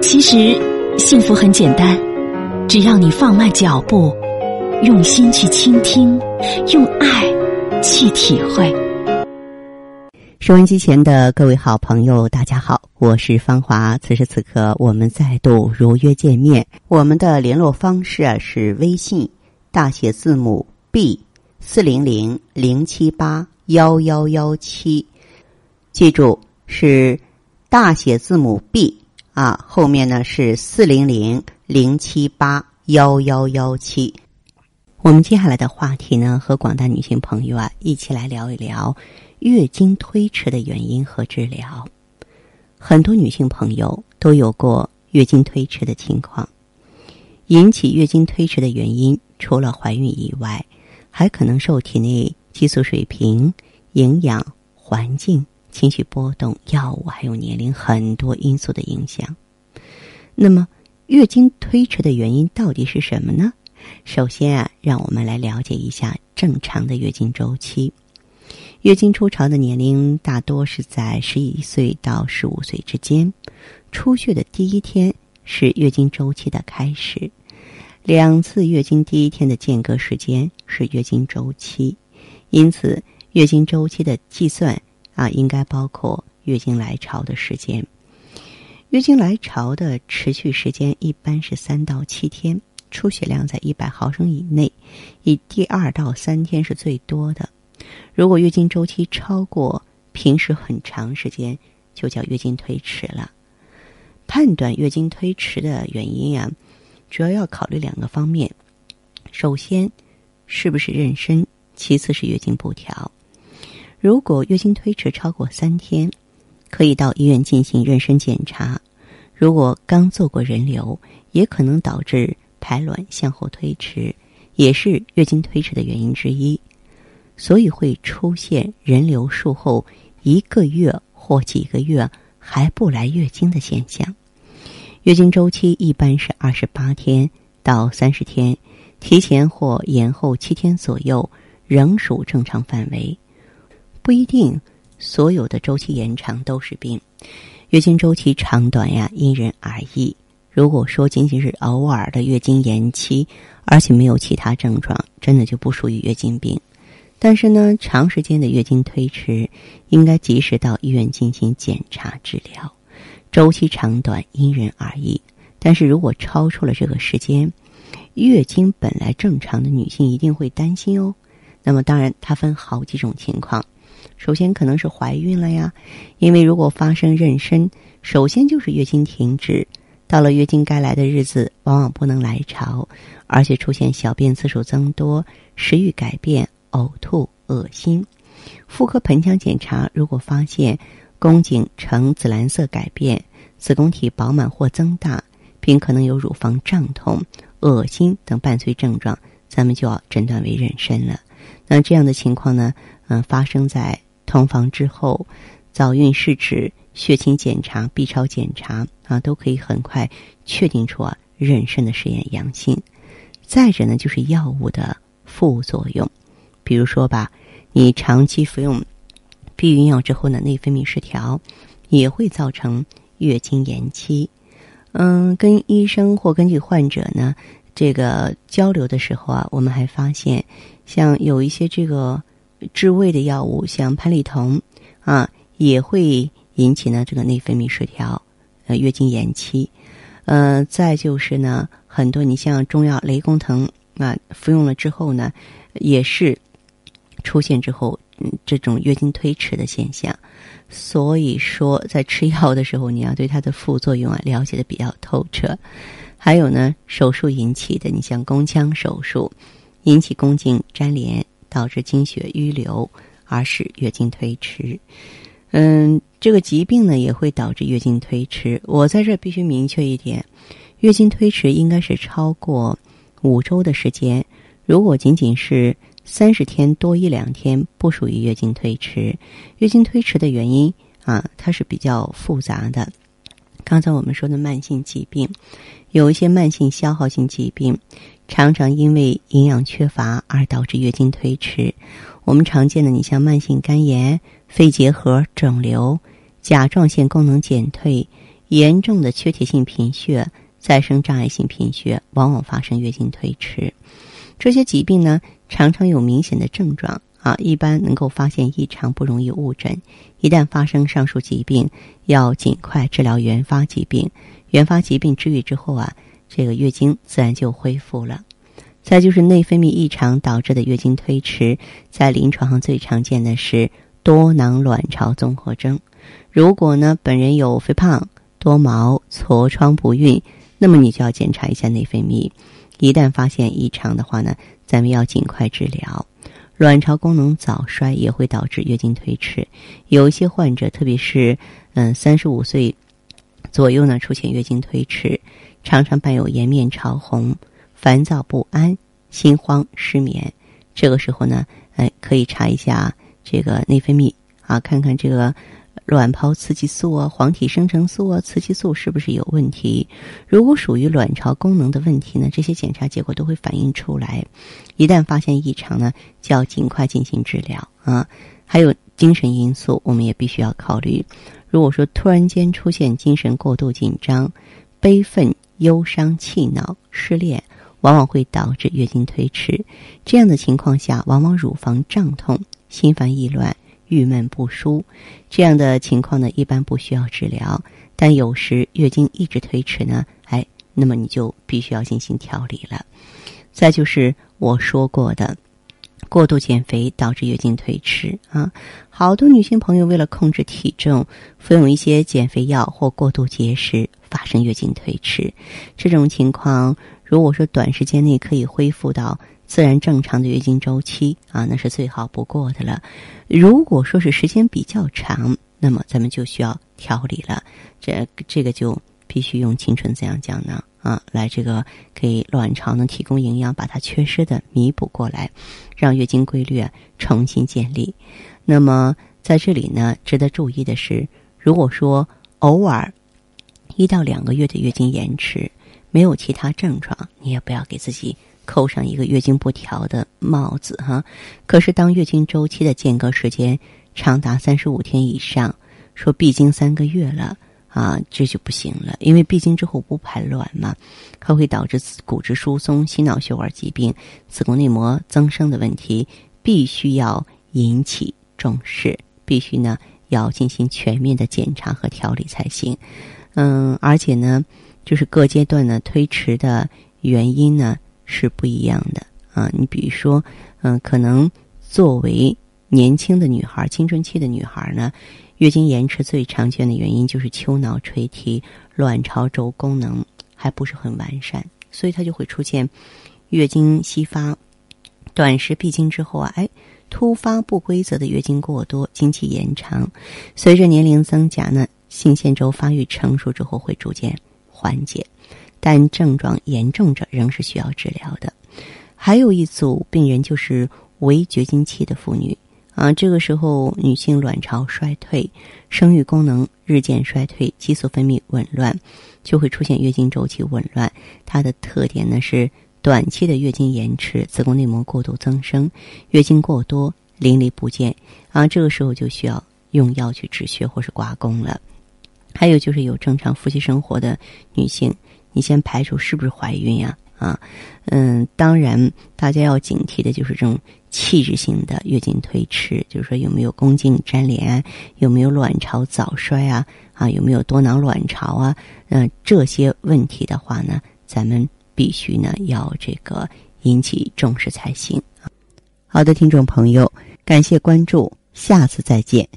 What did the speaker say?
其实，幸福很简单，只要你放慢脚步，用心去倾听，用爱去体会。收音机前的各位好朋友，大家好，我是芳华。此时此刻，我们再度如约见面。我们的联络方式啊是微信大写字母 B 四零零零七八幺幺幺七，记住是大写字母 B。啊，后面呢是四零零零七八幺幺幺七。我们接下来的话题呢，和广大女性朋友啊一起来聊一聊月经推迟的原因和治疗。很多女性朋友都有过月经推迟的情况，引起月经推迟的原因除了怀孕以外，还可能受体内激素水平、营养、环境。情绪波动、药物还有年龄很多因素的影响。那么，月经推迟的原因到底是什么呢？首先啊，让我们来了解一下正常的月经周期。月经初潮的年龄大多是在十一岁到十五岁之间。出血的第一天是月经周期的开始。两次月经第一天的间隔时间是月经周期。因此，月经周期的计算。啊，应该包括月经来潮的时间。月经来潮的持续时间一般是三到七天，出血量在一百毫升以内，以第二到三天是最多的。如果月经周期超过平时很长时间，就叫月经推迟了。判断月经推迟的原因啊，主要要考虑两个方面：首先是不是妊娠，其次是月经不调。如果月经推迟超过三天，可以到医院进行妊娠检查。如果刚做过人流，也可能导致排卵向后推迟，也是月经推迟的原因之一。所以会出现人流术后一个月或几个月还不来月经的现象。月经周期一般是二十八天到三十天，提前或延后七天左右，仍属正常范围。不一定，所有的周期延长都是病。月经周期长短呀，因人而异。如果说仅仅是偶尔的月经延期，而且没有其他症状，真的就不属于月经病。但是呢，长时间的月经推迟，应该及时到医院进行检查治疗。周期长短因人而异，但是如果超出了这个时间，月经本来正常的女性一定会担心哦。那么当然，它分好几种情况。首先可能是怀孕了呀，因为如果发生妊娠，首先就是月经停止，到了月经该来的日子，往往不能来潮，而且出现小便次数增多、食欲改变、呕吐、恶心。妇科盆腔检查如果发现宫颈呈紫蓝色改变、子宫体饱满或增大，并可能有乳房胀痛、恶心等伴随症状，咱们就要诊断为妊娠了。那这样的情况呢，嗯，发生在。同房之后，早孕试纸、血清检查、B 超检查啊，都可以很快确定出啊妊娠的试验阳性。再者呢，就是药物的副作用，比如说吧，你长期服用避孕药之后呢，内分泌失调，也会造成月经延期。嗯，跟医生或根据患者呢这个交流的时候啊，我们还发现，像有一些这个。治胃的药物，像潘立酮，啊，也会引起呢这个内分泌失调，呃，月经延期。呃，再就是呢，很多你像中药雷公藤啊，服用了之后呢，也是出现之后嗯这种月经推迟的现象。所以说，在吃药的时候，你要对它的副作用啊了解的比较透彻。还有呢，手术引起的，你像宫腔手术引起宫颈粘连。导致经血淤流，而使月经推迟。嗯，这个疾病呢也会导致月经推迟。我在这必须明确一点：月经推迟应该是超过五周的时间。如果仅仅是三十天多一两天，不属于月经推迟。月经推迟的原因啊，它是比较复杂的。刚才我们说的慢性疾病，有一些慢性消耗性疾病。常常因为营养缺乏而导致月经推迟。我们常见的，你像慢性肝炎、肺结核、肿瘤、甲状腺功能减退、严重的缺铁性贫血、再生障碍性贫血，往往发生月经推迟。这些疾病呢，常常有明显的症状啊，一般能够发现异常，不容易误诊。一旦发生上述疾病，要尽快治疗原发疾病。原发疾病治愈之后啊，这个月经自然就恢复了。再就是内分泌异常导致的月经推迟，在临床上最常见的是多囊卵巢综合征。如果呢，本人有肥胖、多毛、痤疮不孕，那么你就要检查一下内分泌。一旦发现异常的话呢，咱们要尽快治疗。卵巢功能早衰也会导致月经推迟，有一些患者，特别是嗯三十五岁左右呢，出现月经推迟，常常伴有颜面潮红、烦躁不安、心慌、失眠。这个时候呢，哎，可以查一下这个内分泌啊，看看这个。卵泡雌激素啊，黄体生成素啊，雌激素是不是有问题？如果属于卵巢功能的问题呢，这些检查结果都会反映出来。一旦发现异常呢，就要尽快进行治疗啊。还有精神因素，我们也必须要考虑。如果说突然间出现精神过度紧张、悲愤、忧伤、气恼、失恋，往往会导致月经推迟。这样的情况下，往往乳房胀痛、心烦意乱。郁闷不舒，这样的情况呢，一般不需要治疗。但有时月经一直推迟呢，哎，那么你就必须要进行调理了。再就是我说过的，过度减肥导致月经推迟啊。好多女性朋友为了控制体重，服用一些减肥药或过度节食，发生月经推迟。这种情况，如果说短时间内可以恢复到。自然正常的月经周期啊，那是最好不过的了。如果说是时间比较长，那么咱们就需要调理了。这这个就必须用青春滋养胶囊啊，来这个给卵巢呢提供营养，把它缺失的弥补过来，让月经规律重新建立。那么在这里呢，值得注意的是，如果说偶尔一到两个月的月经延迟，没有其他症状，你也不要给自己。扣上一个月经不调的帽子哈，可是当月经周期的间隔时间长达三十五天以上，说闭经三个月了啊，这就不行了，因为闭经之后不排卵嘛，它会导致骨质疏松、心脑血管疾病、子宫内膜增生的问题，必须要引起重视，必须呢要进行全面的检查和调理才行。嗯，而且呢，就是各阶段呢推迟的原因呢。是不一样的啊！你比如说，嗯，可能作为年轻的女孩、青春期的女孩呢，月经延迟最常见的原因就是丘脑垂体、卵巢轴功能还不是很完善，所以它就会出现月经稀发、短时闭经之后啊，哎，突发不规则的月经过多、经期延长。随着年龄增加呢，性腺轴发育成熟之后会逐渐缓解。但症状严重者仍是需要治疗的。还有一组病人就是围绝经期的妇女啊，这个时候女性卵巢衰退，生育功能日渐衰退，激素分泌紊乱，就会出现月经周期紊乱。它的特点呢是短期的月经延迟，子宫内膜过度增生，月经过多，淋漓不尽啊。这个时候就需要用药去止血或是刮宫了。还有就是有正常夫妻生活的女性。你先排除是不是怀孕呀？啊，嗯，当然，大家要警惕的就是这种器质性的月经推迟，就是说有没有宫颈粘连，有没有卵巢早衰啊？啊，有没有多囊卵巢啊？嗯，这些问题的话呢，咱们必须呢要这个引起重视才行。好的，听众朋友，感谢关注，下次再见。